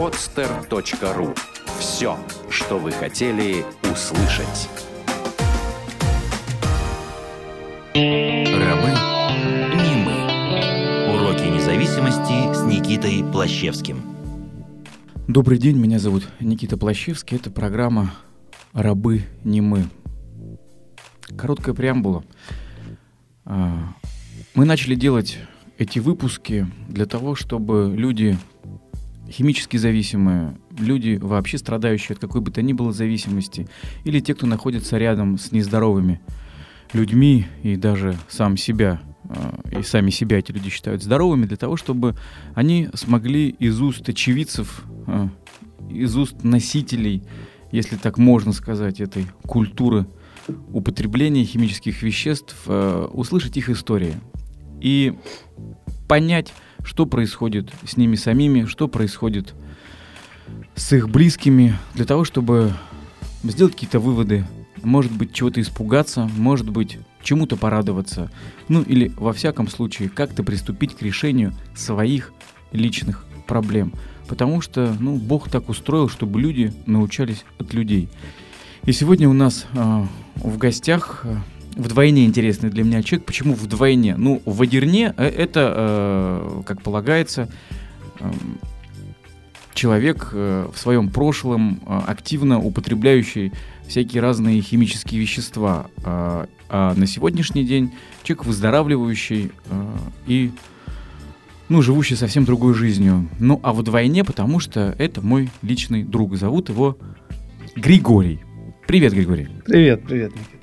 podster.ru Все, что вы хотели услышать. Рабы не мы. Уроки независимости с Никитой Плащевским. Добрый день, меня зовут Никита Плащевский. Это программа «Рабы не мы». Короткая преамбула. А, мы начали делать эти выпуски для того, чтобы люди химически зависимые, люди, вообще страдающие от какой бы то ни было зависимости, или те, кто находится рядом с нездоровыми людьми и даже сам себя, э, и сами себя эти люди считают здоровыми, для того, чтобы они смогли из уст очевидцев, э, из уст носителей, если так можно сказать, этой культуры употребления химических веществ, э, услышать их истории. И понять, что происходит с ними самими, что происходит с их близкими, для того, чтобы сделать какие-то выводы, может быть, чего-то испугаться, может быть, чему-то порадоваться, ну или, во всяком случае, как-то приступить к решению своих личных проблем. Потому что, ну, Бог так устроил, чтобы люди научались от людей. И сегодня у нас э, в гостях э, вдвойне интересный для меня человек. Почему вдвойне? Ну, в Адерне э, это, э, как полагается, э, человек э, в своем прошлом активно употребляющий всякие разные химические вещества. А, а на сегодняшний день человек выздоравливающий и ну, живущий совсем другой жизнью. Ну, а вдвойне, потому что это мой личный друг. Зовут его Григорий. Привет, Григорий. Привет, привет, Никита.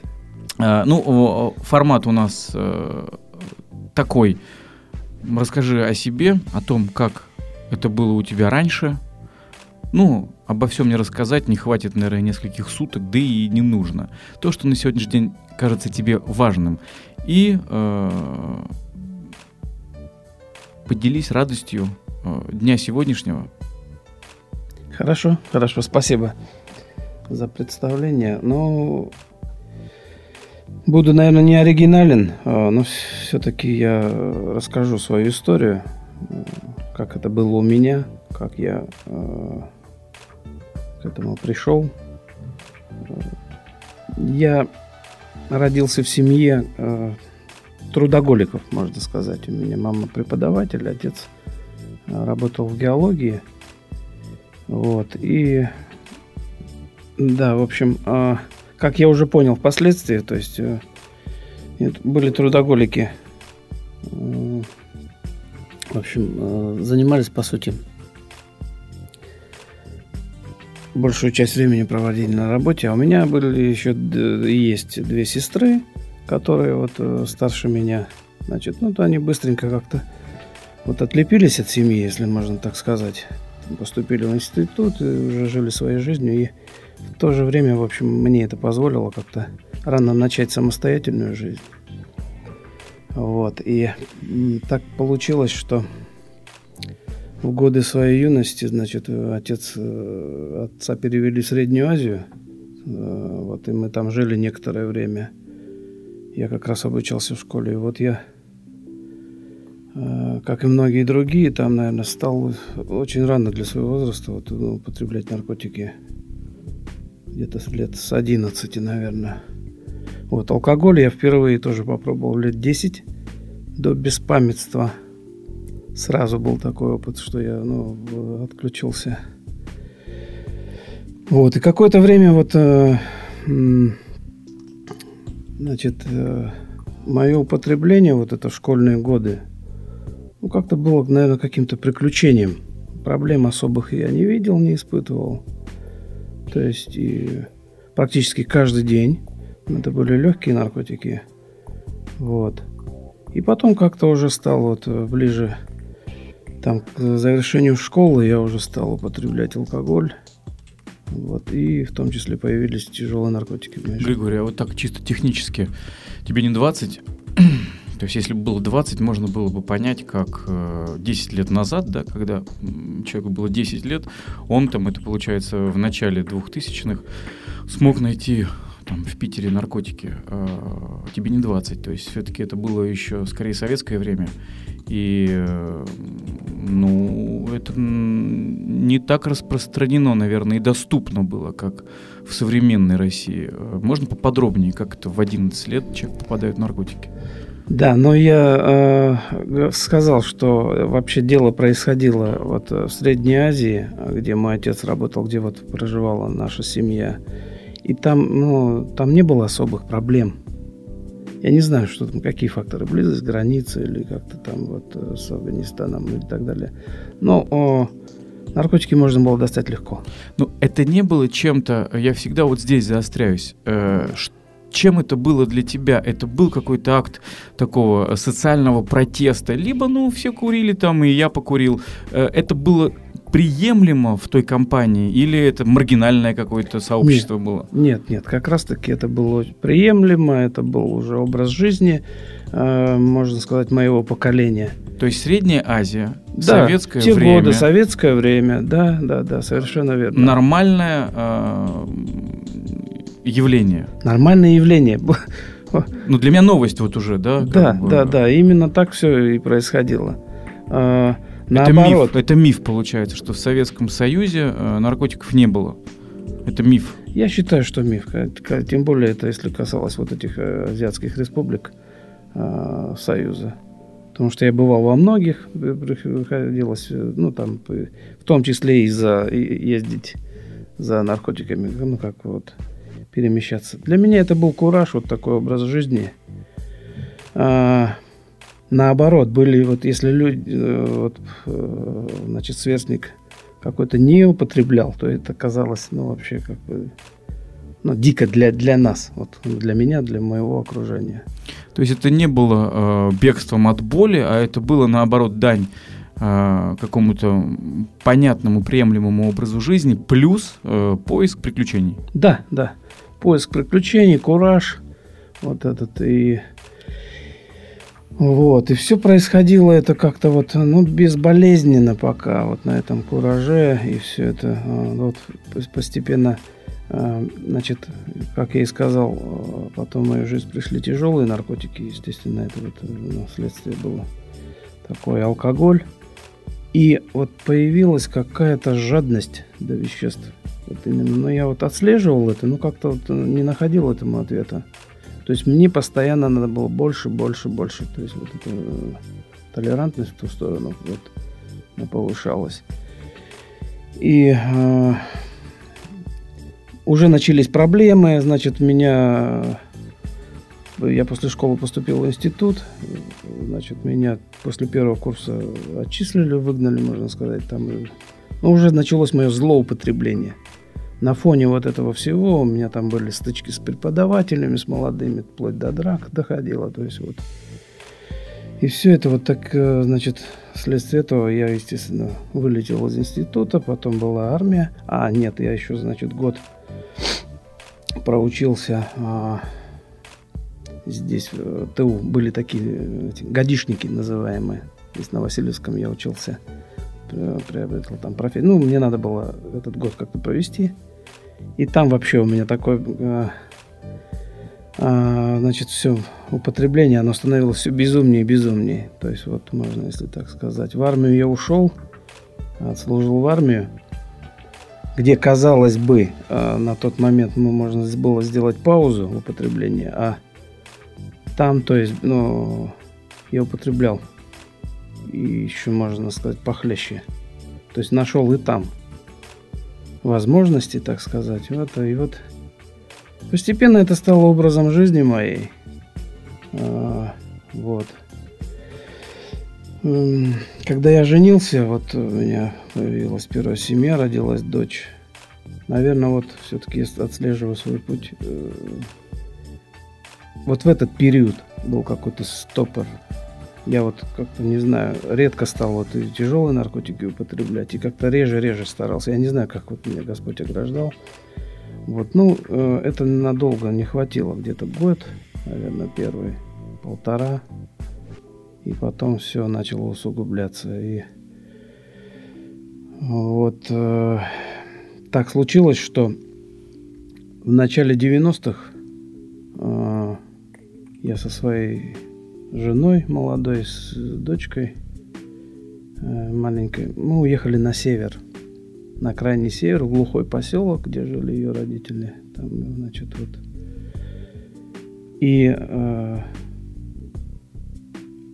А, ну, формат у нас э, такой. Расскажи о себе, о том, как это было у тебя раньше. Ну, обо всем не рассказать не хватит, наверное, нескольких суток, да и не нужно. То, что на сегодняшний день кажется тебе важным. И э, поделись радостью э, дня сегодняшнего. Хорошо, хорошо, спасибо за представление. Ну, Буду, наверное, не оригинален, а, но все-таки я расскажу свою историю, как это было у меня, как я а, к этому пришел. Я родился в семье а, трудоголиков, можно сказать. У меня мама преподаватель, отец работал в геологии. Вот. И да, в общем, как я уже понял впоследствии, то есть э, были трудоголики. Э, в общем, э, занимались, по сути, большую часть времени проводили на работе. А у меня были еще есть две сестры, которые вот старше меня. Значит, ну, то они быстренько как-то вот отлепились от семьи, если можно так сказать. Поступили в институт уже жили своей жизнью. И в то же время, в общем, мне это позволило как-то рано начать самостоятельную жизнь. Вот. И так получилось, что в годы своей юности, значит, отец, э, отца перевели в Среднюю Азию. Э, вот, и мы там жили некоторое время. Я как раз обучался в школе. И вот я, э, как и многие другие, там, наверное, стал очень рано для своего возраста вот, ну, употреблять наркотики где-то лет с 11, наверное. Вот, алкоголь я впервые тоже попробовал лет 10 до беспамятства. Сразу был такой опыт, что я ну, отключился. Вот, и какое-то время вот, э, значит, э, мое употребление, вот это школьные годы, ну, как-то было, наверное, каким-то приключением. Проблем особых я не видел, не испытывал. То есть и практически каждый день. Это были легкие наркотики. Вот. И потом как-то уже стал вот ближе там к завершению школы я уже стал употреблять алкоголь. Вот, и в том числе появились тяжелые наркотики. Григорий, а вот так чисто технически, тебе не 20, то есть, если бы было 20, можно было бы понять, как э, 10 лет назад, да, когда человеку было 10 лет, он там, это получается в начале 2000-х, смог найти там в Питере наркотики, а тебе не 20. То есть все-таки это было еще скорее советское время. И, э, ну, это не так распространено, наверное, и доступно было, как в современной России. Можно поподробнее, как это в 11 лет человек попадает в наркотики? Да, но я э, сказал, что вообще дело происходило вот в Средней Азии, где мой отец работал, где вот проживала наша семья. И там, ну, там не было особых проблем. Я не знаю, что там, какие факторы, близость границы или как-то там вот э, с Афганистаном и так далее. Но о, наркотики можно было достать легко. Ну, это не было чем-то, я всегда вот здесь заостряюсь, э, чем это было для тебя? Это был какой-то акт такого социального протеста? Либо, ну, все курили там, и я покурил. Э, это было приемлемо в той компании или это маргинальное какое-то сообщество нет, было? Нет, нет, как раз-таки это было приемлемо, это был уже образ жизни, э, можно сказать, моего поколения. То есть Средняя Азия, да, советское те время. годы, советское время, да, да, да, совершенно верно. Нормальное э, явление. Нормальное явление. Ну, для меня новость вот уже, да? Да, бы. да, да, именно так все и происходило. Э, Наоборот. Это миф, это миф получается, что в Советском Союзе э, наркотиков не было. Это миф. Я считаю, что миф. Тем более это если касалось вот этих э, азиатских республик э, Союза. Потому что я бывал во многих, приходилось, ну там, в том числе и за и ездить за наркотиками, ну как вот перемещаться. Для меня это был кураж, вот такой образ жизни. А, наоборот, были вот если люди, э, вот, э, значит, сверстник какой-то не употреблял, то это казалось, ну, вообще как бы ну, дико для, для нас, вот для меня, для моего окружения. То есть это не было э, бегством от боли, а это было наоборот дань э, какому-то понятному, приемлемому образу жизни, плюс э, поиск приключений. Да, да. Поиск приключений, кураж, вот этот и вот, и все происходило это как-то вот, ну, безболезненно пока, вот на этом кураже, и все это а, вот постепенно, а, значит, как я и сказал, а, потом в мою жизнь пришли тяжелые наркотики, естественно, это вот ну, следствие было такой алкоголь. И вот появилась какая-то жадность до веществ. Вот именно, но я вот отслеживал это, но как-то вот не находил этому ответа. То есть мне постоянно надо было больше, больше, больше. То есть вот эта э, толерантность в ту сторону вот, повышалась. И э, уже начались проблемы. Значит, меня я после школы поступил в институт. Значит, меня после первого курса отчислили, выгнали, можно сказать. Там, ну, уже началось мое злоупотребление на фоне вот этого всего у меня там были стычки с преподавателями, с молодыми, вплоть до драк доходило. То есть вот. И все это вот так, э, значит, вследствие этого я, естественно, вылетел из института, потом была армия. А, нет, я еще, значит, год проучился а, здесь, в ТУ, были такие эти, годишники называемые. Здесь на Васильевском я учился приобретал там профессию. Ну, мне надо было этот год как-то провести. И там вообще у меня такое, э, э, значит, все употребление, оно становилось все безумнее и безумнее. То есть вот можно, если так сказать. В армию я ушел, отслужил в армию, где, казалось бы, э, на тот момент ну, можно было сделать паузу в употреблении, а там, то есть, ну, я употреблял и еще, можно сказать, похлеще. То есть нашел и там возможности, так сказать. Вот, и вот постепенно это стало образом жизни моей. А, вот. Когда я женился, вот у меня появилась первая семья, родилась дочь. Наверное, вот все-таки отслеживаю свой путь. Э, вот в этот период был какой-то стопор я вот как-то, не знаю, редко стал вот тяжелые наркотики употреблять, и как-то реже-реже старался. Я не знаю, как вот меня Господь ограждал. Вот, ну, э, это надолго не хватило, где-то год, наверное, первый, полтора, и потом все начало усугубляться. И вот э, так случилось, что в начале 90-х я со своей женой молодой, с дочкой э, маленькой, мы уехали на север, на крайний север, в глухой поселок, где жили ее родители. Там, значит, вот. И э,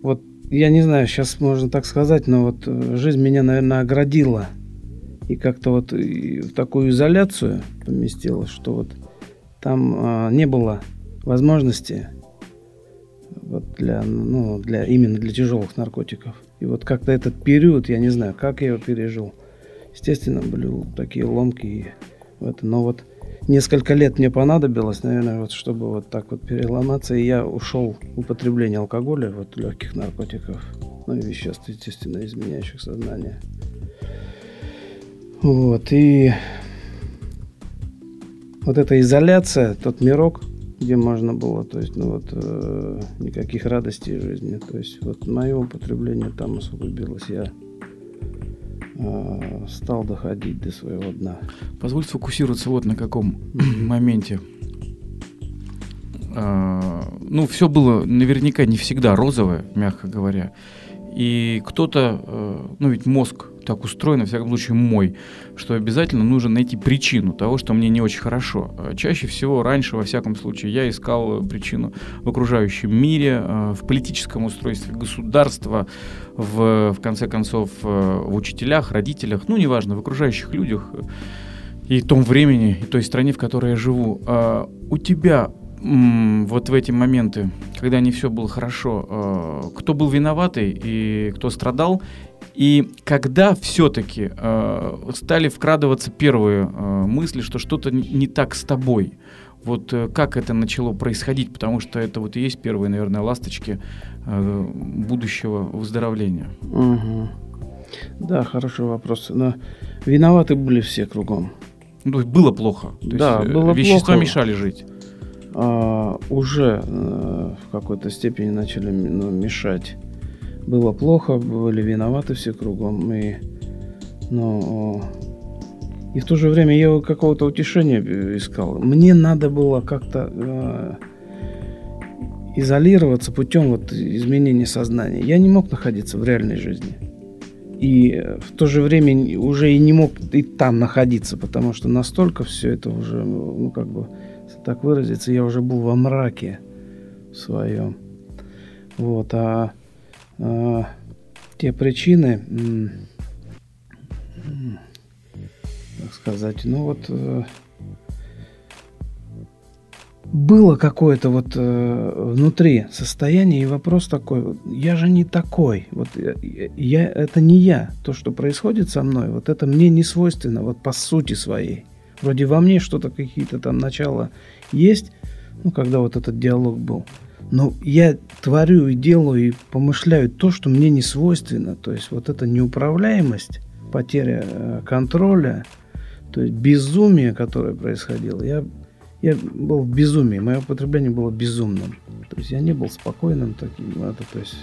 вот я не знаю, сейчас можно так сказать, но вот э, жизнь меня, наверное, оградила и как-то вот в такую изоляцию поместила, что вот там э, не было возможности вот для, ну, для, именно для тяжелых наркотиков. И вот как-то этот период, я не знаю, как я его пережил. Естественно, были такие ломки. В это, но вот несколько лет мне понадобилось, наверное, вот, чтобы вот так вот переломаться. И я ушел в употребление алкоголя, вот легких наркотиков, ну и веществ, естественно, изменяющих сознание. Вот, и вот эта изоляция, тот мирок, где можно было, то есть, ну вот, э, никаких радостей жизни. То есть, вот мое употребление там освободилось. Я э, стал доходить до своего дна. Позволь сфокусироваться вот на каком моменте. Э, ну, все было наверняка не всегда розовое, мягко говоря. И кто-то, э, ну ведь мозг так устроен, во всяком случае мой, что обязательно нужно найти причину того, что мне не очень хорошо. Э, чаще всего раньше, во всяком случае, я искал причину в окружающем мире, э, в политическом устройстве государства, в, в конце концов, в учителях, родителях, ну неважно, в окружающих людях и том времени, и той стране, в которой я живу. А у тебя вот в эти моменты, когда не все было хорошо, э, кто был виноватый и кто страдал, и когда все-таки э, стали вкрадываться первые э, мысли, что что-то не так с тобой, вот как это начало происходить, потому что это вот и есть первые, наверное, ласточки будущего выздоровления. Угу. Да, хороший вопрос. Но виноваты были все кругом. Ну, то есть было плохо. То да, есть, было вещества плохо. мешали жить а, уже а, в какой-то степени начали ну, мешать. Было плохо, были виноваты все кругом. И, ну, и в то же время я какого-то утешения искал. Мне надо было как-то а, изолироваться путем вот изменения сознания. Я не мог находиться в реальной жизни. И в то же время уже и не мог и там находиться, потому что настолько все это уже, ну, как бы, так выразиться, я уже был во мраке своем. Вот, а те причины, так сказать, ну вот э, было какое-то вот э, внутри состояние и вопрос такой, я же не такой, вот я, я, это не я, то, что происходит со мной, вот это мне не свойственно, вот по сути своей. Вроде во мне что-то, какие-то там начала есть, ну, когда вот этот диалог был. Но я творю и делаю и помышляю то, что мне не свойственно. То есть вот эта неуправляемость, потеря э, контроля, то есть безумие, которое происходило. Я, я был в безумии, мое употребление было безумным. То есть я не был спокойным таким. Это, то есть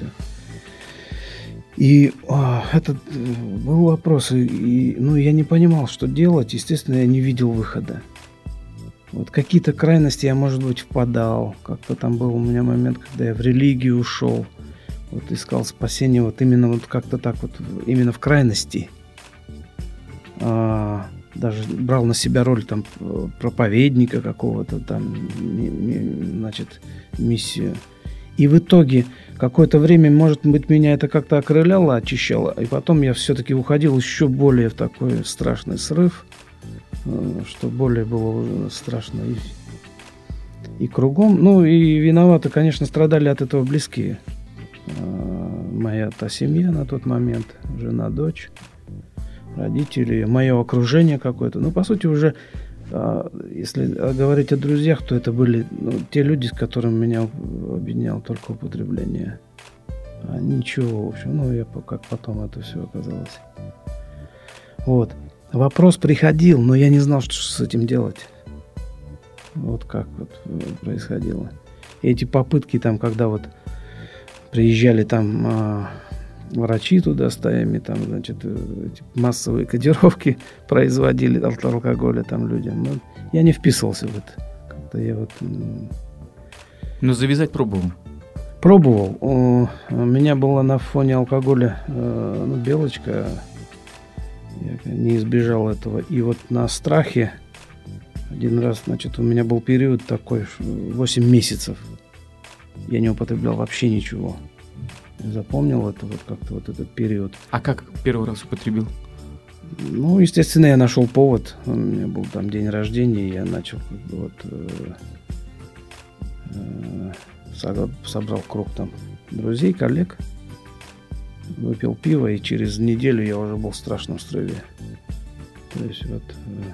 и а, этот э, был вопрос, и, и, ну, я не понимал, что делать. Естественно, я не видел выхода. Вот какие-то крайности я, может быть, впадал. Как-то там был у меня момент, когда я в религию ушел. Вот искал спасение вот именно вот как-то так вот, именно в крайности. А, даже брал на себя роль там проповедника какого-то там, ми, ми, значит, миссию. И в итоге какое-то время, может быть, меня это как-то окрыляло, очищало, и потом я все-таки уходил еще более в такой страшный срыв, э, что более было страшно и, и кругом. Ну и виноваты, конечно, страдали от этого близкие. Э, моя та семья на тот момент, жена, дочь, родители, мое окружение какое-то. Ну, по сути, уже а, если говорить о друзьях, то это были ну, те люди, с которыми меня объединяло только употребление. А ничего, в общем, ну, я как потом это все оказалось. Вот. Вопрос приходил, но я не знал, что с этим делать. Вот как вот э, происходило. И эти попытки там, когда вот приезжали там а, врачи туда стаями, там, значит, э, эти массовые кодировки производили от алкоголя там людям. Но я не вписывался в это. Как-то я вот... Но завязать пробовал? Пробовал. У меня была на фоне алкоголя э, ну, белочка. Я не избежал этого. И вот на страхе один раз, значит, у меня был период такой, 8 месяцев. Я не употреблял вообще ничего. запомнил это вот как-то вот этот период. А как первый раз употребил? Ну, естественно, я нашел повод. У меня был там день рождения, и я начал как бы вот э, э, собрал круг там друзей, коллег, выпил пиво, и через неделю я уже был в страшном строе. То есть вот... Э,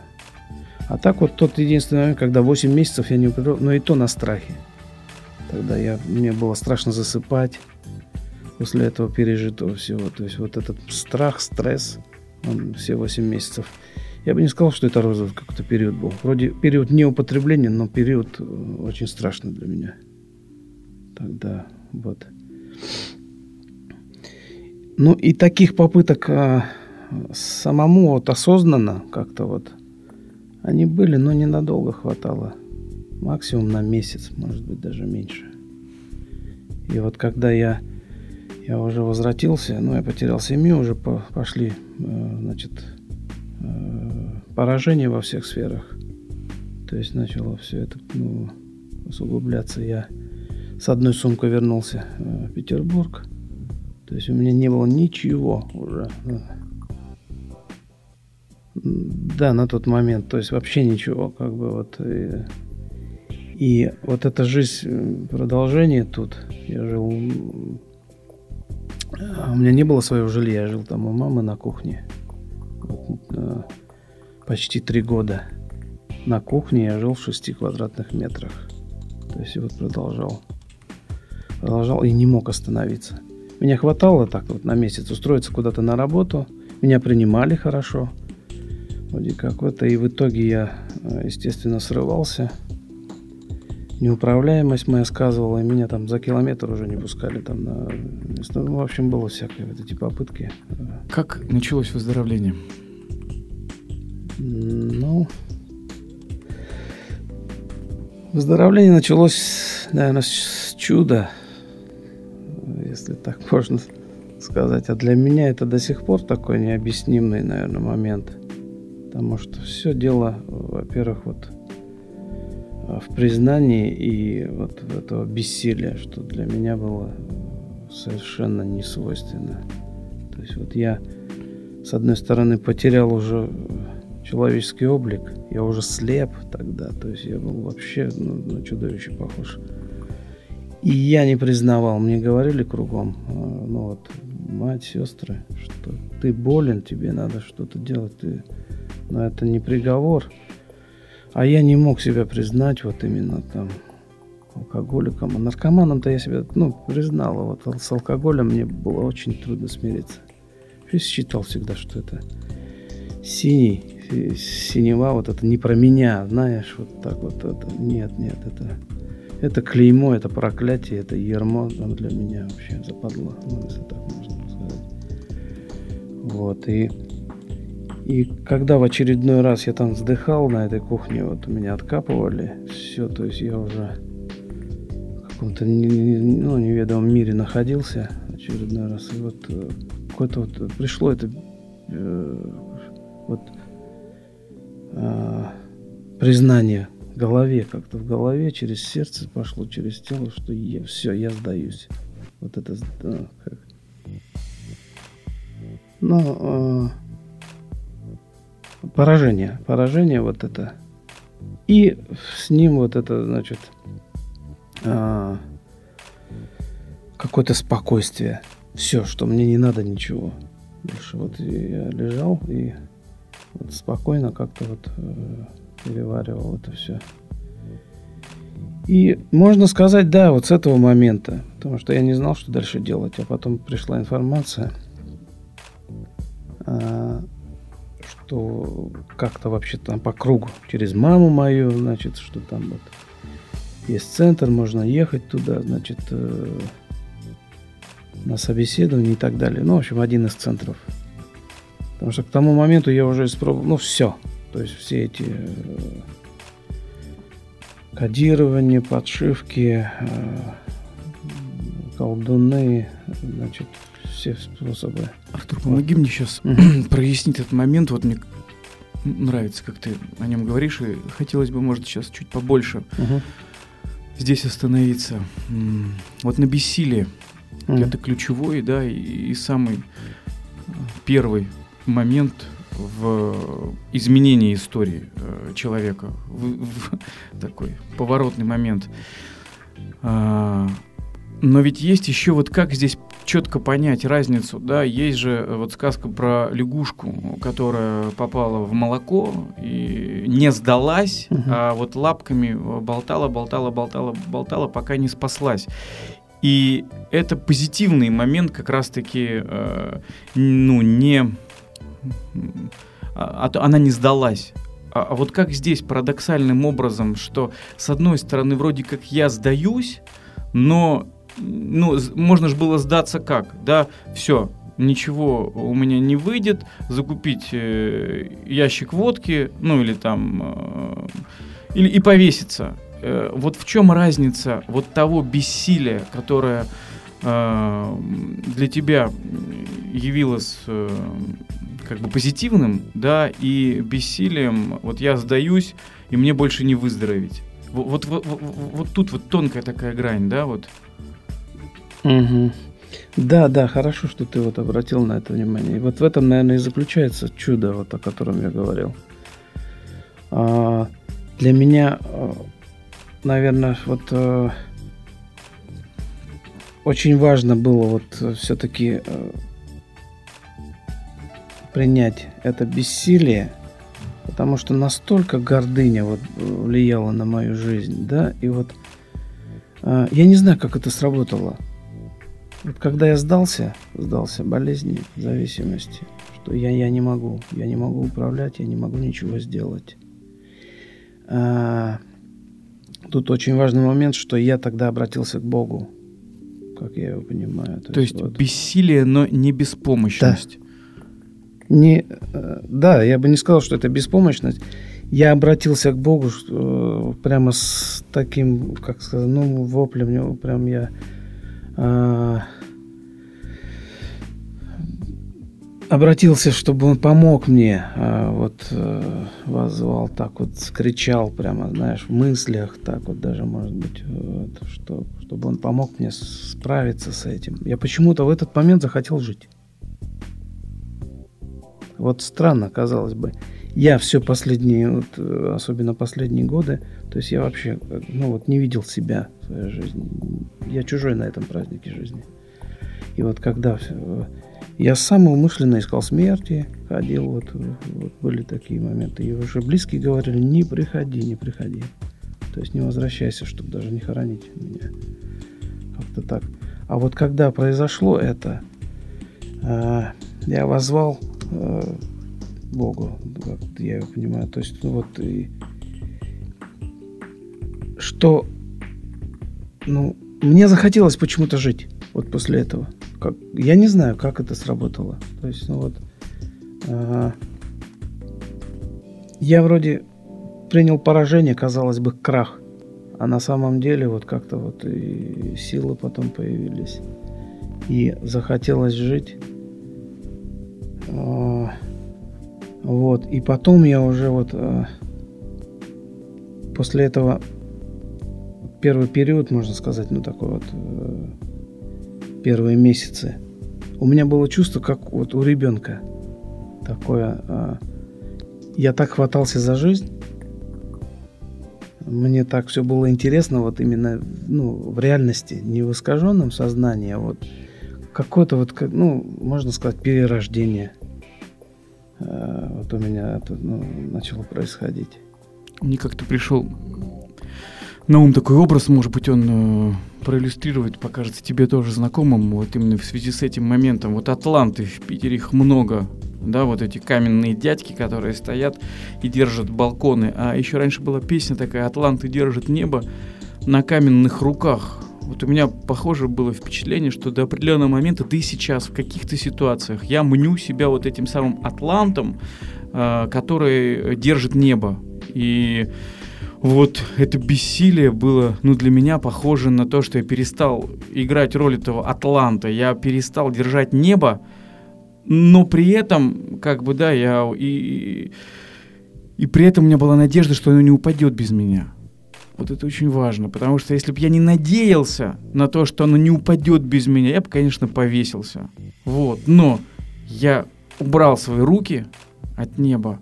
а так вот тот единственный момент, когда 8 месяцев я не употреблял, но и то на страхе. Тогда я, мне было страшно засыпать после этого пережитого всего. То есть вот этот страх, стресс, он все 8 месяцев. Я бы не сказал, что это розовый какой-то период был. Вроде период неупотребления, но период э, очень страшный для меня. Тогда вот. Ну и таких попыток а, самому вот осознанно как-то вот они были, но ненадолго хватало. Максимум на месяц, может быть, даже меньше. И вот когда я, я уже возвратился, ну, я потерял семью, уже по, пошли, э, значит, э, поражения во всех сферах. То есть начало все это ну, усугубляться. Я с одной сумкой вернулся э, в Петербург. То есть у меня не было ничего уже. Да, на тот момент. То есть вообще ничего. Как бы вот. И, и вот эта жизнь, э, продолжение тут. Я жил... А у меня не было своего жилья. Я жил там у мамы на кухне. Э, почти три года. На кухне я жил в шести квадратных метрах. То есть вот продолжал. Продолжал и не мог остановиться. Меня хватало так вот на месяц устроиться куда-то на работу. Меня принимали хорошо. Вроде как это. И в итоге я, э, естественно, срывался. Неуправляемость моя сказывала, и меня там за километр уже не пускали там на. Ну, в общем, было всякое, вот эти попытки. Как началось выздоровление? Ну, выздоровление началось, наверное, с чуда, можно сказать. А для меня это до сих пор такой необъяснимый, наверное, момент. Потому что все дело, во-первых, вот в признании и вот этого бессилия, что для меня было совершенно не свойственно. То есть вот я, с одной стороны, потерял уже человеческий облик, я уже слеп тогда, то есть я был вообще ну, на чудовище похож. И я не признавал, мне говорили кругом, а, ну вот, мать, сестры, что ты болен, тебе надо что-то делать, ты... но это не приговор. А я не мог себя признать вот именно там алкоголиком. А наркоманом-то я себя, ну, признал. А вот с алкоголем мне было очень трудно смириться. Я считал всегда, что это синий, синева, вот это не про меня, знаешь, вот так вот это. Нет, нет, это, это клеймо, это проклятие, это ермо для меня вообще западло, ну, если так можно сказать. Вот, и и когда в очередной раз я там вздыхал на этой кухне, вот меня откапывали, все, то есть я уже в каком-то ну, неведомом мире находился очередной раз. И вот э, какое-то вот пришло это э, вот э, признание голове, как-то в голове, через сердце пошло, через тело, что я, все, я сдаюсь. Вот это, да, как. Но э, поражение, поражение вот это. И с ним вот это, значит, а, какое-то спокойствие. Все, что мне не надо ничего. Больше вот я лежал и вот спокойно как-то вот э, переваривал это все. И можно сказать, да, вот с этого момента, потому что я не знал, что дальше делать, а потом пришла информация. А, что как-то вообще там по кругу, через маму мою, значит, что там вот есть центр, можно ехать туда, значит, э, на собеседование и так далее. Ну, в общем, один из центров. Потому что к тому моменту я уже испробовал, ну, все. То есть все эти э, кодирование, подшивки, э, колдуны, значит, все способы. Артур, помоги мне сейчас прояснить этот момент. Вот мне нравится, как ты о нем говоришь, и хотелось бы, может, сейчас чуть побольше Мгм. здесь остановиться. Вот на бессилие. Мгм. Это ключевой, да, и, и самый э, первый момент в изменении истории э, человека. В- в такой поворотный момент. А, но ведь есть еще вот как здесь четко понять разницу, да, есть же э, вот сказка про лягушку, которая попала в молоко и не сдалась, Мгм. а вот лапками э, болтала, болтала, болтала, болтала, пока не спаслась. И это позитивный момент как раз-таки, э, ну, не... а- а она не сдалась. А, а вот как здесь парадоксальным образом, что с одной стороны вроде как я сдаюсь, но ну, можно же было сдаться как, да, все, ничего у меня не выйдет, закупить э, ящик водки, ну или там, э, или и повеситься. Э, вот в чем разница вот того бессилия, которое для тебя явилось э, как бы позитивным, да, и бессилием, вот я сдаюсь, и мне больше не выздороветь. Во- Вот, вот, вот, вот тут вот тонкая такая грань, да, вот. Мгм. Да, да, хорошо, что ты вот обратил на это внимание. И вот в этом, наверное, и заключается чудо, вот о котором я говорил. А, для меня, э, наверное, вот э, очень важно было вот все-таки принять это бессилие, потому что настолько гордыня вот э, влияла на мою жизнь, да, и вот э, я не знаю, как это сработало. Вот когда я сдался, сдался болезни, зависимости, что я, я не могу, я не могу управлять, я не могу ничего сделать. А, тут очень важный момент, что я тогда обратился к Богу, как я его понимаю. То есть вот. бессилие, но не беспомощность. Не, э, да, я бы не сказал, что это беспомощность. Я обратился к Богу что, э, прямо с таким, как сказать, ну, воплем, прям я а, обратился, чтобы он помог мне, а, вот э, воззвал, так вот кричал прямо, знаешь, в мыслях, так вот даже, может быть, вот, что, чтобы он помог мне справиться с этим. Я почему-то в этот момент захотел жить. Вот странно, казалось бы. Я все последние, вот, э, особенно последние годы, то есть я вообще, э, ну вот не видел себя в своей жизни. Я чужой на этом празднике жизни. И вот когда э, я сам умышленно искал смерти, ходил, вот, вот были такие моменты. И уже близкие говорили, не приходи, не приходи. То есть не возвращайся, чтобы даже не хоронить меня. Как-то так. А вот когда произошло это, э, я возвал э, Богу, как я его понимаю. То есть, ну вот и что, ну, мне захотелось почему-то жить вот после этого. Как, я не знаю, как это сработало. То есть, ну вот, а, я вроде принял поражение, казалось бы, крах. А на самом деле вот как-то вот и силы потом появились. И захотелось жить. А, вот. И потом я уже вот а, после этого первый период, можно сказать, ну такой вот э, первые месяцы, у меня было чувство, как вот у ребенка. Такое. а, я так хватался за жизнь. Мне так все было интересно, вот именно ну, в реальности, не в искаженном сознании, а вот какое-то вот, ну, можно сказать, перерождение. А, Вот у меня это ну, начало происходить. Мне как-то пришел на ум такой образ, может быть, он э, проиллюстрирует, покажется тебе тоже знакомым, вот именно в связи с этим моментом. Вот атланты, в Питере их много, да, вот эти каменные дядьки, которые стоят и держат балконы. А еще раньше была песня такая «Атланты держат небо на каменных руках». Вот у меня похоже было впечатление, что до определенного момента, да и сейчас в каких-то ситуациях я мню себя вот этим самым атлантом, э, который держит небо. И вот это бессилие было, ну, для меня похоже на то, что я перестал играть роль этого Атланта. Я перестал держать небо, но при этом, как бы, да, я и, и при этом у меня была надежда, что оно не упадет без меня. Вот это очень важно, потому что если бы я не надеялся на то, что оно не упадет без меня, я бы, конечно, повесился. Вот, но я убрал свои руки от неба,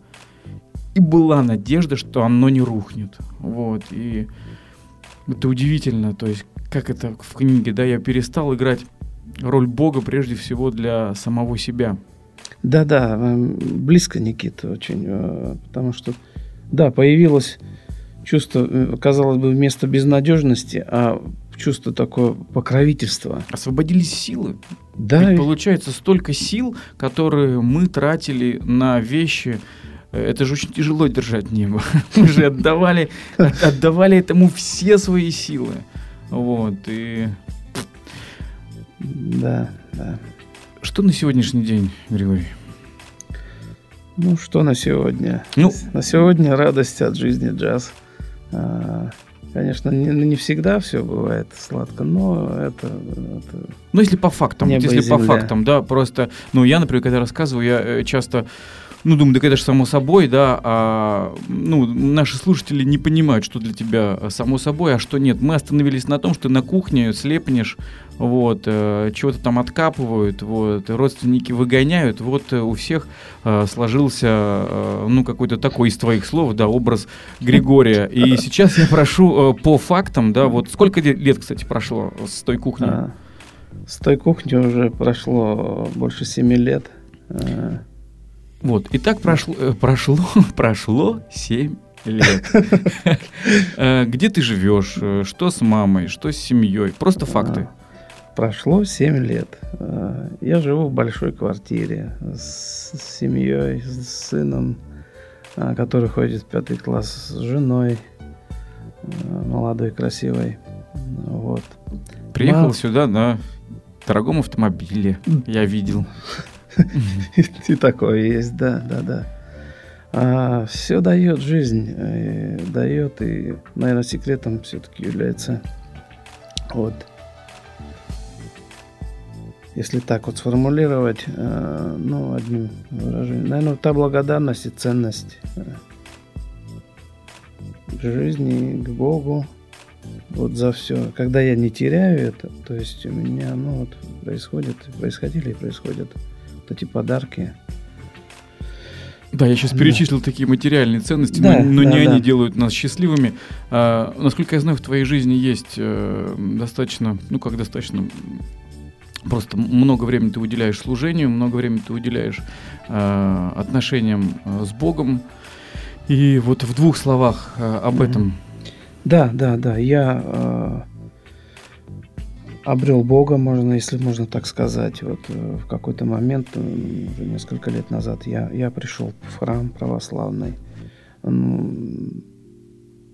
и была надежда, что оно не рухнет. Вот, и это удивительно, то есть, как это в книге, да, я перестал играть роль Бога прежде всего для самого себя. Да-да, близко, Никита, очень, э, потому что, да, появилось чувство, э, казалось бы, вместо безнадежности, а чувство такое покровительства. Освободились силы. Да. Ведь получается столько сил, которые мы тратили на вещи, это же очень тяжело держать небо. Мы же отдавали, отдавали этому все свои силы. Вот, и... Да, да. Что на сегодняшний день, Григорий? Ну, что на сегодня? Ну, на сегодня радость от жизни джаз. А, конечно, не, не всегда все бывает сладко, но это... это ну, если по фактам, если по фактам, да, просто... Ну, я, например, когда рассказываю, я э, часто ну, думаю, да это же само собой, да, а, ну, наши слушатели не понимают, что для тебя э, само собой, а что нет. Мы остановились на том, что на кухне слепнешь, вот, э, чего-то там откапывают, вот, родственники выгоняют, вот э, у всех э, сложился, э, ну, какой-то такой из твоих слов, да, образ Григория. И сейчас я прошу э, по фактам, да, вот сколько лет, кстати, прошло с той кухни? А, с той кухни уже прошло больше семи лет. А, вот, и так прошло, э, прошло, прошло 7 лет. Э, где ты живешь? Э, что с мамой? Что с семьей? Просто факты. Прошло 7 лет. Я живу в большой квартире с семьей, с сыном, который ходит в пятый класс, с женой, молодой, красивой. Вот. Приехал Мам... сюда на дорогом автомобиле, я видел. И такое есть, да, да, да. А, все дает жизнь, э, дает, и, наверное, секретом все-таки является вот если так вот сформулировать, э, ну, одним выражением, наверное, та благодарность и ценность э, жизни, к Богу, вот за все. Когда я не теряю это, то есть у меня, ну, вот происходит, происходили и происходят вот эти подарки. Да, я сейчас да. перечислил такие материальные ценности, да, но, но да, не да. они делают нас счастливыми. А, насколько я знаю, в твоей жизни есть э, достаточно, ну как достаточно, просто много времени ты уделяешь служению, много времени ты уделяешь э, отношениям э, с Богом. И вот в двух словах э, об mm-hmm. этом. Да, да, да. Я обрел Бога, можно, если можно так сказать. Вот э, в какой-то момент, э, уже несколько лет назад, я, я пришел в храм православный.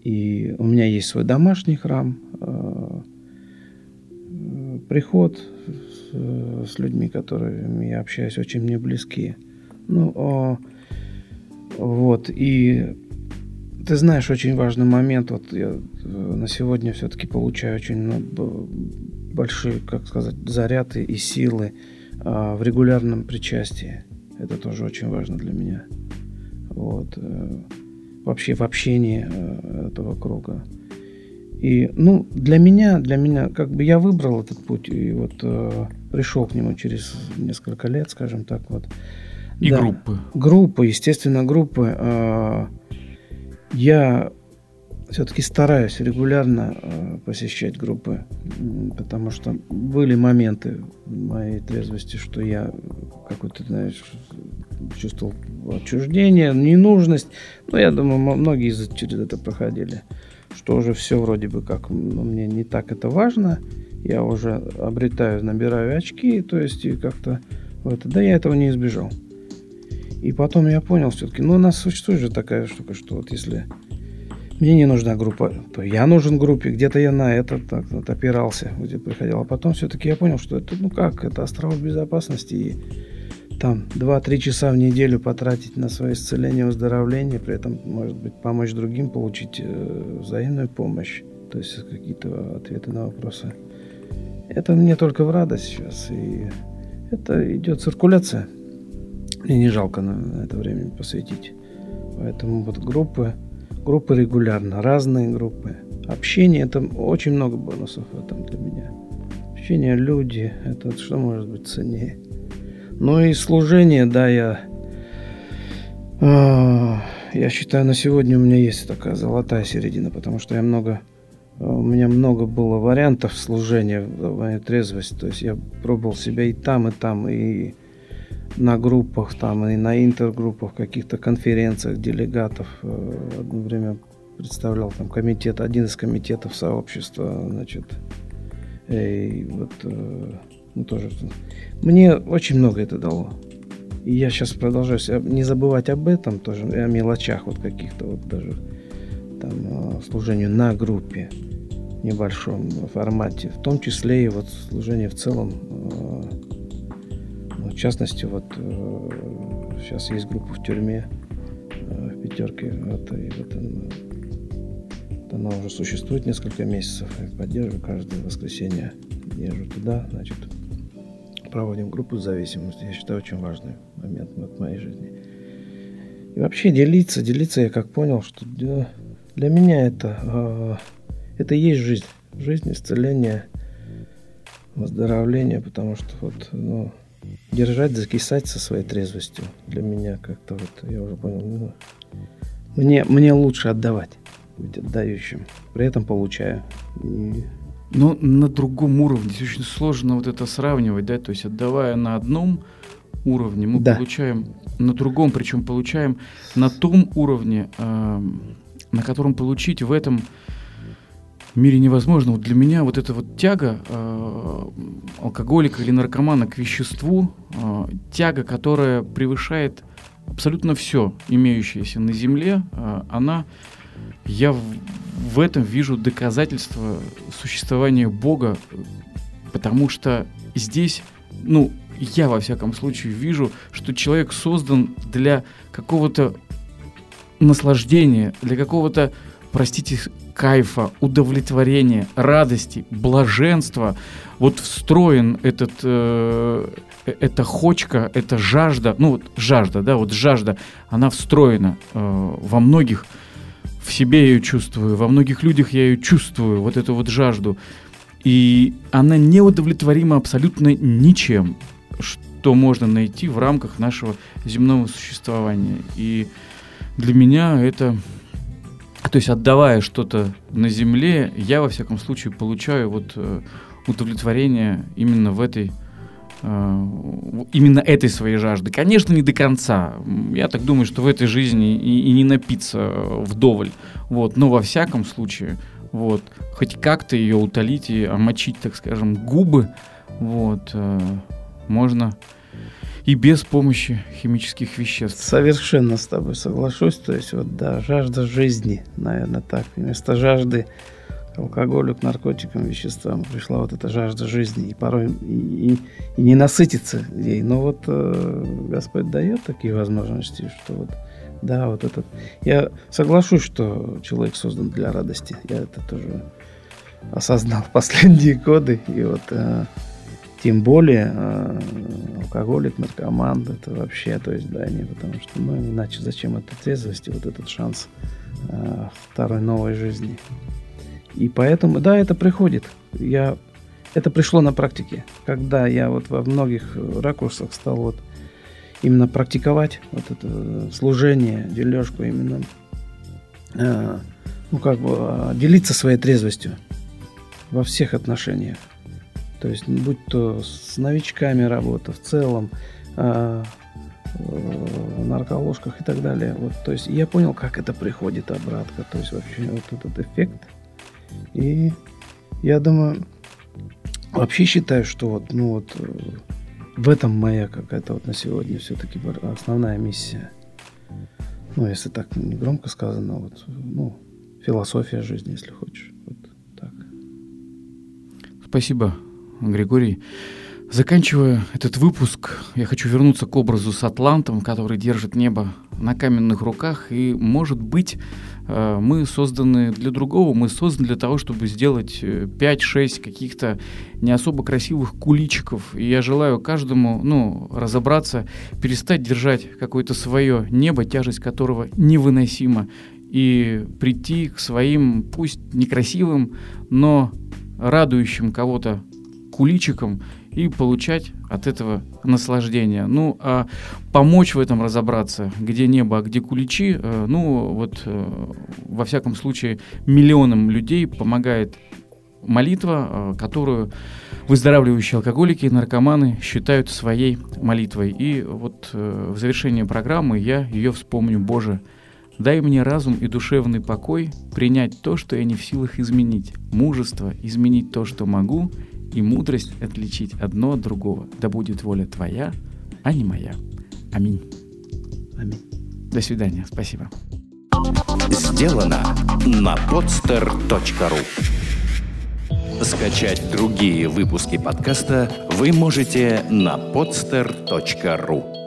И у меня есть свой домашний храм, э, приход с, людьми, которыми я общаюсь, очень мне близкие. Ну, вот, и ты знаешь, очень важный момент, вот я на сегодня все-таки получаю очень много большие, как сказать, заряды и силы а, в регулярном причастии. Это тоже очень важно для меня. Вот. Э, вообще в общении э, этого круга. И, ну, для меня, для меня, как бы я выбрал этот путь и вот э, пришел к нему через несколько лет, скажем так, вот. И да. группы. Группы, естественно, группы. Э, я все-таки стараюсь регулярно э, посещать группы, потому что были моменты моей трезвости, что я какой-то, знаешь, чувствовал отчуждение, ненужность. Но я думаю, многие через это проходили, что уже все вроде бы как, ну, мне не так это важно, я уже обретаю, набираю очки, то есть и как-то вот, да я этого не избежал. И потом я понял все-таки, ну у нас существует же такая штука, что вот если мне не нужна группа, то я нужен группе, где-то я на это так вот опирался, где приходил. А потом все-таки я понял, что это, ну как, это остров безопасности, и там 2-3 часа в неделю потратить на свое исцеление, выздоровление, при этом, может быть, помочь другим, получить э, взаимную помощь, то есть какие-то ответы на вопросы. Это мне только в радость сейчас, и это идет циркуляция. Мне не жалко на это время посвятить. Поэтому вот группы, группы регулярно, разные группы. Общение, это очень много бонусов в этом для меня. Общение, люди, это что может быть ценнее. Ну и служение, да, я... Э, я считаю, на сегодня у меня есть такая золотая середина, потому что я много... У меня много было вариантов служения в моей трезвости. То есть я пробовал себя и там, и там, и на группах, там, и на интергруппах, каких-то конференциях делегатов. Э, одно время представлял там комитет, один из комитетов сообщества, значит, и вот э, ну, тоже. Мне очень много это дало. И я сейчас продолжаю не забывать об этом тоже, о мелочах вот каких-то вот даже там служению на группе небольшом формате, в том числе и вот служение в целом. Частности, вот сейчас есть группа в тюрьме в пятерке, вот, и вот она, она уже существует несколько месяцев, и поддерживаю каждое воскресенье, езжу туда, значит, проводим группу зависимости. Я считаю, очень важный момент в моей жизни. И вообще делиться, делиться, я как понял, что для, для меня это, э, это и есть жизнь. Жизнь, исцеление, выздоровление, потому что вот, ну, держать, закисать со своей трезвостью для меня как-то вот, я уже понял, ну, мне, мне лучше отдавать, быть отдающим, при этом получаю. И но на другом уровне. Здесь очень сложно вот это сравнивать, да, то есть отдавая на одном уровне, мы да. получаем на другом, причем получаем на том уровне, э, на котором получить в этом мире невозможно. Вот для меня вот эта вот тяга э, алкоголика или наркомана к веществу, э, тяга, которая превышает абсолютно все имеющееся на Земле, э, она я в, в этом вижу доказательство существования Бога, потому что здесь, ну, я во всяком случае вижу, что человек создан для какого-то наслаждения, для какого-то, простите, кайфа, удовлетворения, радости, блаженства. Вот встроен этот, э, э эта хочка, эта жажда, ну вот жажда, да, вот жажда, она встроена э, во многих в себе ее чувствую, во многих людях я ее чувствую, вот эту вот жажду. И она неудовлетворима абсолютно ничем, что можно найти в рамках нашего земного существования. И для меня это... То есть отдавая что-то на земле, я во всяком случае получаю вот э, удовлетворение именно в этой Э, именно этой своей жажды. Конечно, не до конца. Я так думаю, что в этой жизни и, и не напиться вдоволь. Вот. Но во всяком случае, вот, хоть как-то ее утолить и омочить, так скажем, губы, вот, э, можно и без помощи химических веществ. Совершенно с тобой соглашусь. То есть, вот, да, жажда жизни, наверное, так. Вместо жажды к алкоголю, к наркотикам, веществам пришла вот эта жажда жизни, и порой и, и, и не насытиться ей. Но вот э, Господь дает такие возможности, что вот да, вот этот. Я соглашусь, что человек создан для радости. Я это тоже осознал в последние годы. И вот э, тем более э, алкоголик, наркоман, это вообще, то есть, да, не потому что, ну, иначе зачем эта трезвость и вот этот шанс э, второй новой жизни. И поэтому, да, это приходит. Я, это пришло на практике, когда я вот во многих ракурсах стал вот именно практиковать вот это служение, дележку именно, э, ну как бы а, делиться своей трезвостью во всех отношениях. То есть, будь то с новичками работа в целом, э, в нарколожках и так далее. Вот, то есть я понял, как это приходит обратно. То есть вообще вот этот эффект и я думаю, вообще считаю, что вот, ну вот, в этом моя какая-то вот на сегодня все-таки основная миссия. Ну, если так не громко сказано, вот, ну, философия жизни, если хочешь. Вот так. Спасибо, Григорий. Заканчивая этот выпуск, я хочу вернуться к образу с Атлантом, который держит небо на каменных руках. И, может быть, э, мы созданы для другого, мы созданы для того, чтобы сделать 5-6 э, каких-то не особо красивых куличиков. И я желаю каждому ну, разобраться, перестать держать какое-то свое небо, тяжесть которого невыносима, и прийти к своим, пусть некрасивым, но радующим кого-то куличикам и получать от этого наслаждение. Ну, а помочь в этом разобраться, где небо, а где куличи, э, ну, вот э, во всяком случае миллионам людей помогает молитва, э, которую выздоравливающие алкоголики и наркоманы считают своей молитвой. И вот в завершении программы я ее вспомню, Боже, Дай мне разум и душевный покой принять то, что я не в силах изменить, мужество изменить то, что могу, и мудрость отличить одно от другого. Да будет воля твоя, а не моя. Аминь. Аминь. До свидания. Спасибо. Сделано на podster.ru Скачать другие выпуски подкаста вы можете на podster.ru